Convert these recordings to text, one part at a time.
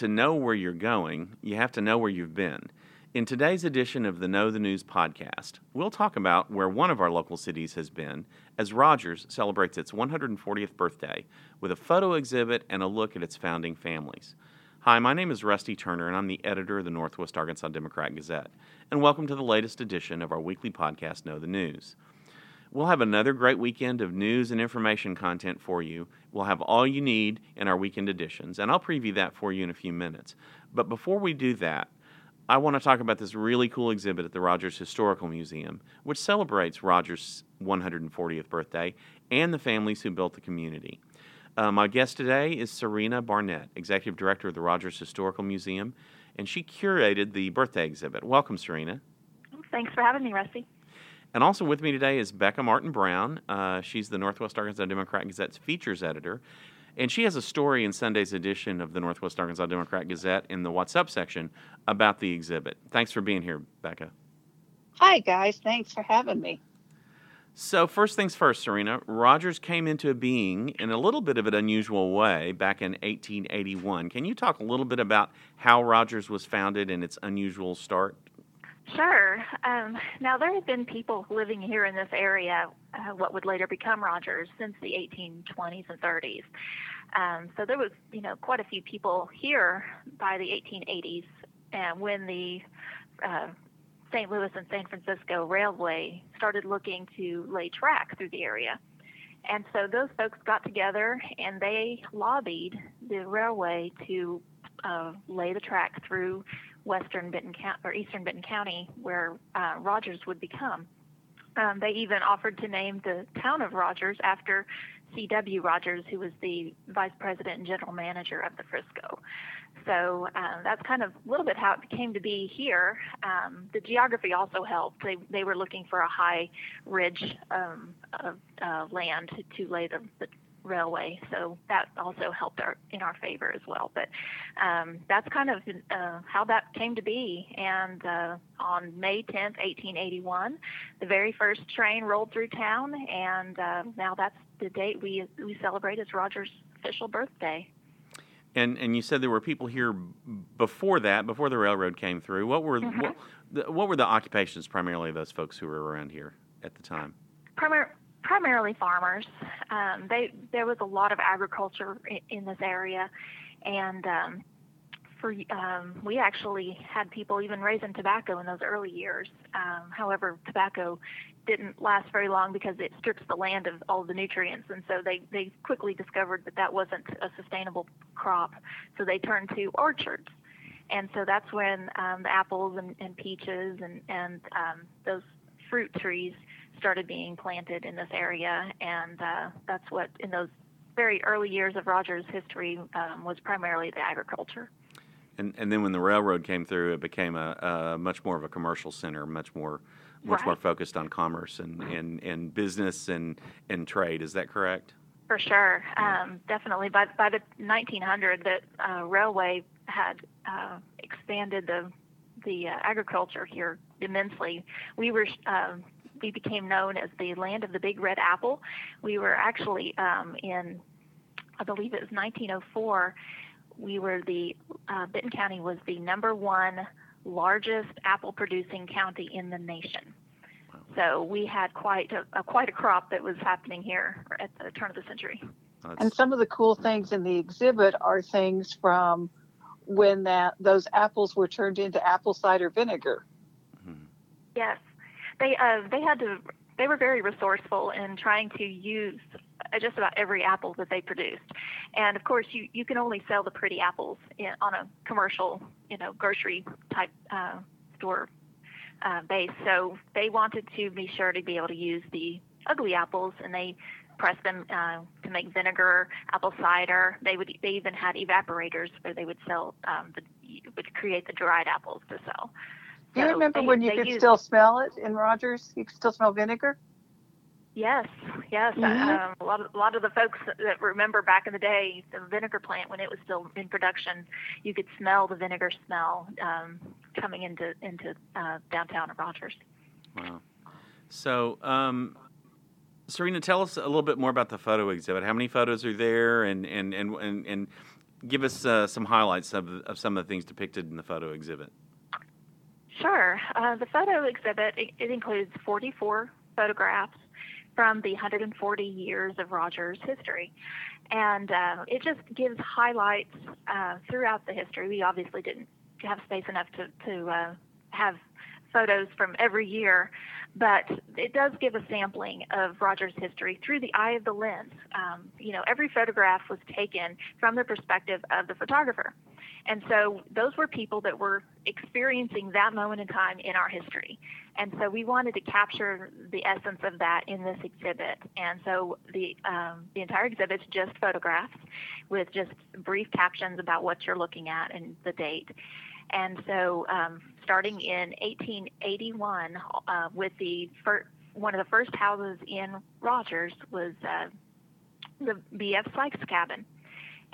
to know where you're going, you have to know where you've been. In today's edition of the Know the News podcast, we'll talk about where one of our local cities has been as Rogers celebrates its 140th birthday with a photo exhibit and a look at its founding families. Hi, my name is Rusty Turner, and I'm the editor of the Northwest Arkansas Democrat Gazette. And welcome to the latest edition of our weekly podcast, Know the News. We'll have another great weekend of news and information content for you. We'll have all you need in our weekend editions, and I'll preview that for you in a few minutes. But before we do that, I want to talk about this really cool exhibit at the Rogers Historical Museum, which celebrates Rogers' 140th birthday and the families who built the community. Uh, my guest today is Serena Barnett, Executive Director of the Rogers Historical Museum, and she curated the birthday exhibit. Welcome, Serena. Thanks for having me, Rusty. And also with me today is Becca Martin Brown. Uh, she's the Northwest Arkansas Democrat Gazette's features editor. And she has a story in Sunday's edition of the Northwest Arkansas Democrat Gazette in the What's Up section about the exhibit. Thanks for being here, Becca. Hi, guys. Thanks for having me. So, first things first, Serena, Rogers came into being in a little bit of an unusual way back in 1881. Can you talk a little bit about how Rogers was founded and its unusual start? Sure. Um, now, there have been people living here in this area, uh, what would later become Rogers, since the 1820s and 30s. Um, so there was, you know, quite a few people here by the 1880s, and when the uh, St. Louis and San Francisco Railway started looking to lay track through the area. And so those folks got together and they lobbied the railway to uh, lay the track through western Benton County or eastern Benton County, where uh, Rogers would become. Um, they even offered to name the town of Rogers after C.W. Rogers, who was the vice president and general manager of the Frisco. So um, that's kind of a little bit how it came to be here. Um, the geography also helped. They, they were looking for a high ridge um, of uh, land to, to lay the, the railway, so that also helped our, in our favor as well. But um, that's kind of uh, how that came to be. And uh, on May 10th, 1881, the very first train rolled through town, and uh, now that's the date we we celebrate as Rogers' official birthday. And and you said there were people here before that, before the railroad came through. What were mm-hmm. what, what were the occupations primarily of those folks who were around here at the time? Primar- primarily farmers. Um, they there was a lot of agriculture in, in this area, and um, for um, we actually had people even raising tobacco in those early years. Um, however, tobacco didn't last very long because it strips the land of all the nutrients, and so they they quickly discovered that that wasn't a sustainable crop. So they turned to orchards, and so that's when um, the apples and, and peaches and and um, those fruit trees started being planted in this area, and uh, that's what in those very early years of Rogers' history um, was primarily the agriculture. And, and then when the railroad came through, it became a, a much more of a commercial center, much more much right. more focused on commerce and, and, and business and, and trade. Is that correct? For sure, um, definitely. By by the 1900, the uh, railway had uh, expanded the the uh, agriculture here immensely. We were um, we became known as the land of the big red apple. We were actually um, in, I believe it was 1904. We were the uh, Benton County was the number one largest apple producing county in the nation. So we had quite a, a, quite a crop that was happening here at the turn of the century. And some of the cool things in the exhibit are things from when that those apples were turned into apple cider vinegar. Mm-hmm. Yes, they uh, they had to they were very resourceful in trying to use just about every apple that they produced. And of course, you, you can only sell the pretty apples in, on a commercial, you know, grocery type uh, store uh, base. So they wanted to be sure to be able to use the ugly apples, and they pressed them uh, to make vinegar, apple cider. They would they even had evaporators where they would sell um, the would create the dried apples to sell. Do you so remember they, when you could used, still smell it in Rogers? You could still smell vinegar. Yes, yes. Mm-hmm. Um, a lot of a lot of the folks that remember back in the day, the vinegar plant when it was still in production, you could smell the vinegar smell um, coming into into uh, downtown Rogers. Wow. So, um, Serena, tell us a little bit more about the photo exhibit. How many photos are there, and and and and, and give us uh, some highlights of, of some of the things depicted in the photo exhibit. Sure. Uh, the photo exhibit it, it, includes 44 photographs from the 140 years of Rogers history, and uh, it just gives highlights uh, throughout the history. We obviously didn't have space enough to to uh, have photos from every year, but it does give a sampling of Rogers' history through the eye of the lens. Um, you know, every photograph was taken from the perspective of the photographer. And so those were people that were experiencing that moment in time in our history. And so we wanted to capture the essence of that in this exhibit. And so the, um, the entire exhibit is just photographs with just brief captions about what you're looking at and the date. And so, um, starting in 1881, uh, with the first, one of the first houses in Rogers was uh, the B.F. Sykes cabin.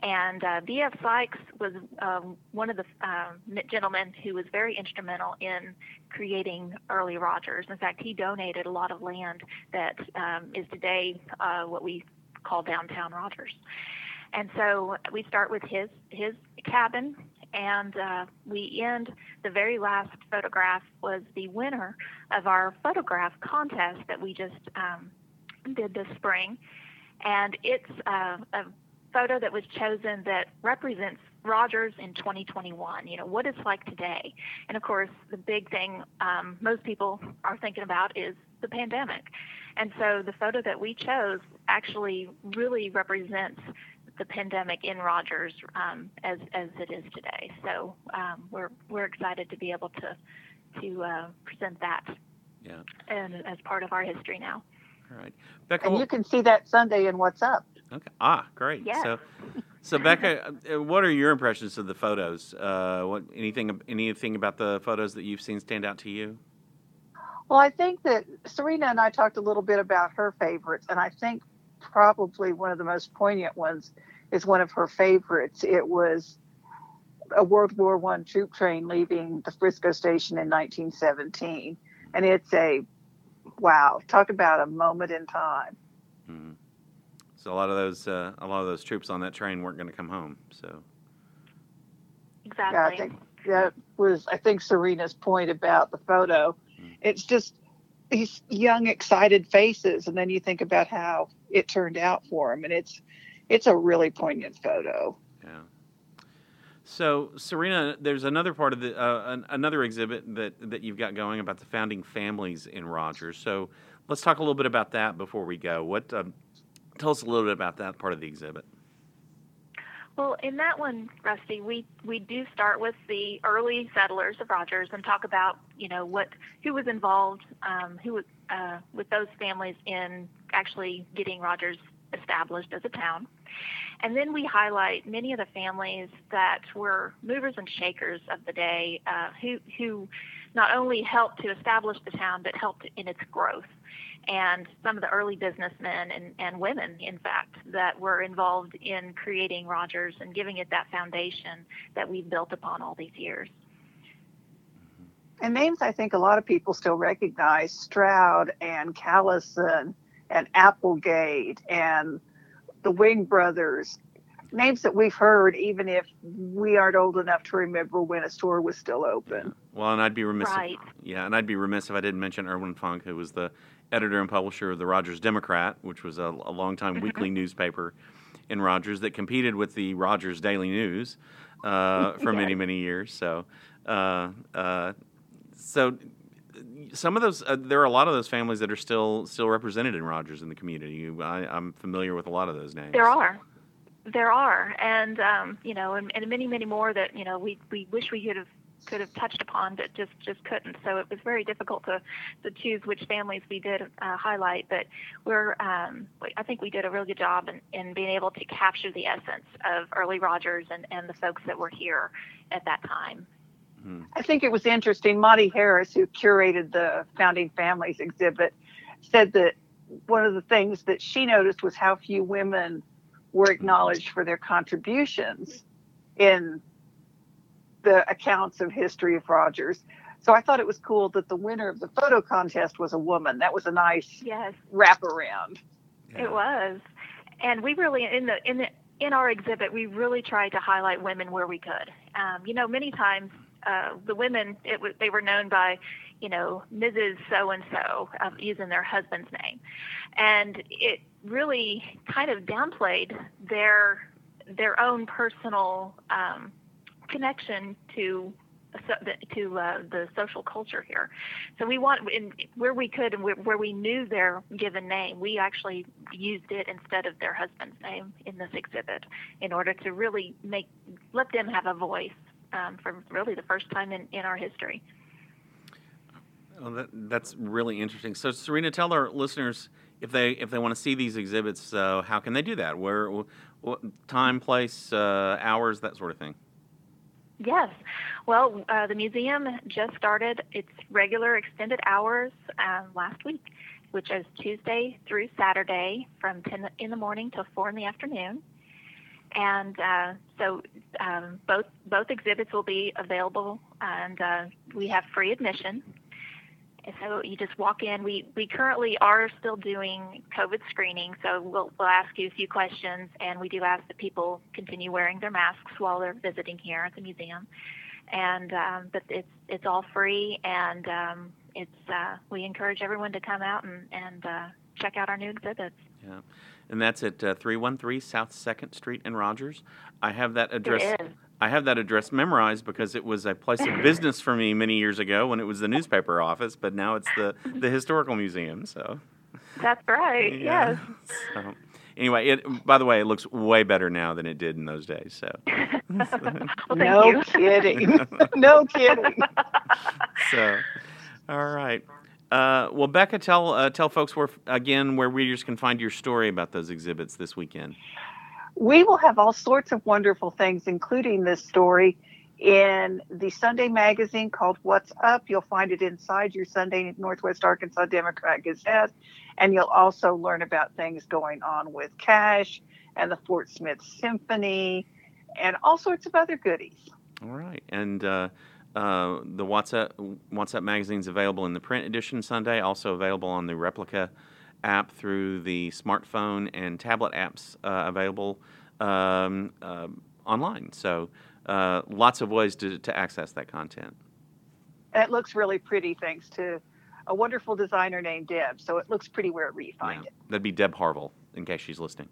And uh, B.F. Sykes was um, one of the um, gentlemen who was very instrumental in creating early Rogers. In fact, he donated a lot of land that um, is today uh, what we call downtown Rogers. And so we start with his his cabin and uh, we end the very last photograph was the winner of our photograph contest that we just um, did this spring, and it's uh, a photo that was chosen that represents Rogers in 2021. You know what it's like today, and of course the big thing um, most people are thinking about is the pandemic, and so the photo that we chose actually really represents the pandemic in Rogers um, as as it is today. So um, we're we're excited to be able to to uh, present that. Yeah. And as part of our history now. All right, Becca. And you can see that Sunday in What's Up. Okay. Ah, great. Yes. So, so Becca, uh, what are your impressions of the photos? Uh, what anything anything about the photos that you've seen stand out to you? Well, I think that Serena and I talked a little bit about her favorites, and I think probably one of the most poignant ones is one of her favorites. It was a World War One troop train leaving the Frisco station in 1917, and it's a wow. Talk about a moment in time. Mm-hmm. So a lot of those uh, a lot of those troops on that train weren't going to come home. So exactly. Yeah, I think that was I think Serena's point about the photo. Mm-hmm. It's just these young, excited faces, and then you think about how it turned out for them, and it's it's a really poignant photo. So, Serena, there's another part of the uh, another exhibit that that you've got going about the founding families in Rogers. So, let's talk a little bit about that before we go. What um, tell us a little bit about that part of the exhibit. Well, in that one, Rusty, we, we do start with the early settlers of Rogers and talk about, you know, what who was involved, um, who uh, with those families in actually getting Rogers established as a town. And then we highlight many of the families that were movers and shakers of the day uh, who, who not only helped to establish the town, but helped in its growth. And some of the early businessmen and, and women, in fact, that were involved in creating Rogers and giving it that foundation that we've built upon all these years. And names I think a lot of people still recognize Stroud and Callison and Applegate and the Wing brothers, names that we've heard, even if we aren't old enough to remember when a store was still open. Well, and I'd be remiss. Right. If, yeah, and I'd be remiss if I didn't mention Erwin Funk, who was the editor and publisher of the Rogers Democrat, which was a, a longtime mm-hmm. weekly newspaper in Rogers that competed with the Rogers Daily News uh, for many, many years. So, uh, uh, so some of those uh, there are a lot of those families that are still still represented in Rogers in the community. I, am familiar with a lot of those names. There are, there are, and um, you know, and, and, many many more that you know we we wish we could have could have touched upon, but just just couldn't. So it was very difficult to to choose which families we did uh, highlight. But we're um, I think we did a really good job in, in being able to capture the essence of early Rogers and and the folks that were here at that time. I think it was interesting. Monty Harris, who curated the Founding Families exhibit, said that one of the things that she noticed was how few women were acknowledged for their contributions in the accounts of history of Rogers. So I thought it was cool that the winner of the photo contest was a woman. That was a nice yes. wraparound. Yeah. It was, and we really in the in the in our exhibit, we really tried to highlight women where we could. Um, you know, many times uh, the women it was they were known by, you know, Mrs. So and So, using their husband's name, and it really kind of downplayed their their own personal um, connection to to uh, the social culture here. So we want, in, where we could and where we knew their given name, we actually used it instead of their husband's name in this exhibit in order to really make let them have a voice um, for really the first time in, in our history. Well, that, that's really interesting. So, Serena, tell our listeners if they if they want to see these exhibits, uh, how can they do that? Where, what time, place, uh, hours, that sort of thing. Yes. Well, uh, the museum just started its regular extended hours um, last week, which is Tuesday through Saturday from 10 in the morning till 4 in the afternoon. And uh, so um, both both exhibits will be available, and uh, we have free admission so you just walk in. We we currently are still doing COVID screening, so we'll we'll ask you a few questions, and we do ask that people continue wearing their masks while they're visiting here at the museum. And um, but it's it's all free, and um, it's uh, we encourage everyone to come out and and uh, check out our new exhibits. Yeah, and that's at uh, 313 South Second Street in Rogers. I have that address. I have that address memorized because it was a place of business for me many years ago when it was the newspaper office, but now it's the, the historical museum. So that's right. Yeah. Yes. So, anyway, it by the way, it looks way better now than it did in those days. So. well, no kidding. no kidding. so, all right. Uh, well, Becca, tell uh, tell folks where again where readers can find your story about those exhibits this weekend we will have all sorts of wonderful things, including this story in the Sunday magazine called What's Up. You'll find it inside your Sunday Northwest Arkansas Democrat Gazette. And you'll also learn about things going on with Cash and the Fort Smith Symphony and all sorts of other goodies. All right. And uh, uh, the WhatsApp Up, What's Up magazine is available in the print edition Sunday, also available on the replica app through the smartphone and tablet apps uh, available um, uh, online. So uh, lots of ways to, to access that content. It looks really pretty thanks to a wonderful designer named Deb. So it looks pretty wherever you find yeah, it. That'd be Deb Harville, in case she's listening.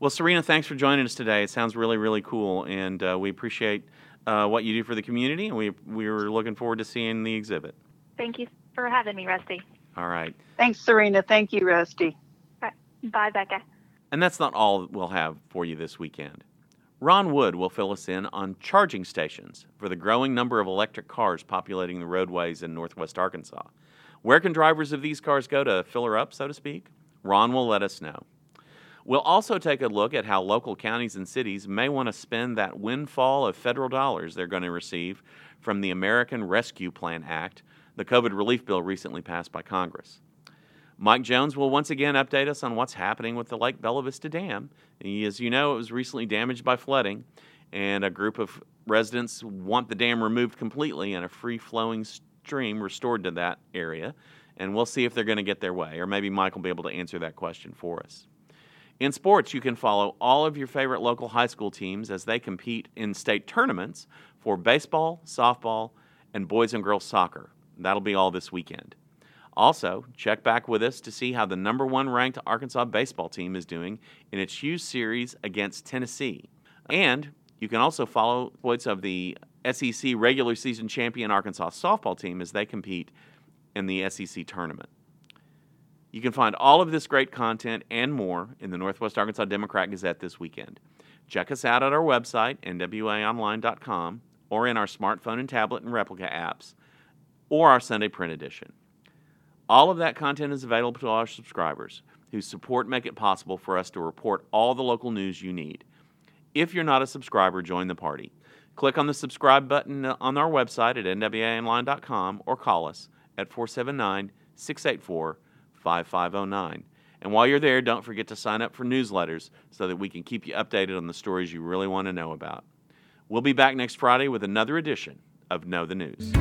Well, Serena, thanks for joining us today. It sounds really, really cool, and uh, we appreciate uh, what you do for the community, and we we're looking forward to seeing the exhibit. Thank you for having me, Rusty. All right. Thanks, Serena. Thank you, Rusty. Bye, Becca. And that's not all we'll have for you this weekend. Ron Wood will fill us in on charging stations for the growing number of electric cars populating the roadways in northwest Arkansas. Where can drivers of these cars go to fill her up, so to speak? Ron will let us know. We'll also take a look at how local counties and cities may want to spend that windfall of federal dollars they're going to receive from the American Rescue Plan Act the COVID relief bill recently passed by Congress. Mike Jones will once again update us on what's happening with the Lake Bella Vista Dam. As you know, it was recently damaged by flooding, and a group of residents want the dam removed completely and a free flowing stream restored to that area. And we'll see if they're going to get their way, or maybe Mike will be able to answer that question for us. In sports, you can follow all of your favorite local high school teams as they compete in state tournaments for baseball, softball, and boys and girls soccer. That'll be all this weekend. Also, check back with us to see how the number one ranked Arkansas baseball team is doing in its Hughes series against Tennessee. And you can also follow points of the SEC regular season champion Arkansas softball team as they compete in the SEC tournament. You can find all of this great content and more in the Northwest Arkansas Democrat Gazette this weekend. Check us out at our website, nwaonline.com, or in our smartphone and tablet and replica apps or our Sunday print edition. All of that content is available to our subscribers whose support make it possible for us to report all the local news you need. If you're not a subscriber, join the party. Click on the subscribe button on our website at nwaonline.com or call us at 479 684 5509. And while you're there, don't forget to sign up for newsletters so that we can keep you updated on the stories you really want to know about. We'll be back next Friday with another edition of Know the News.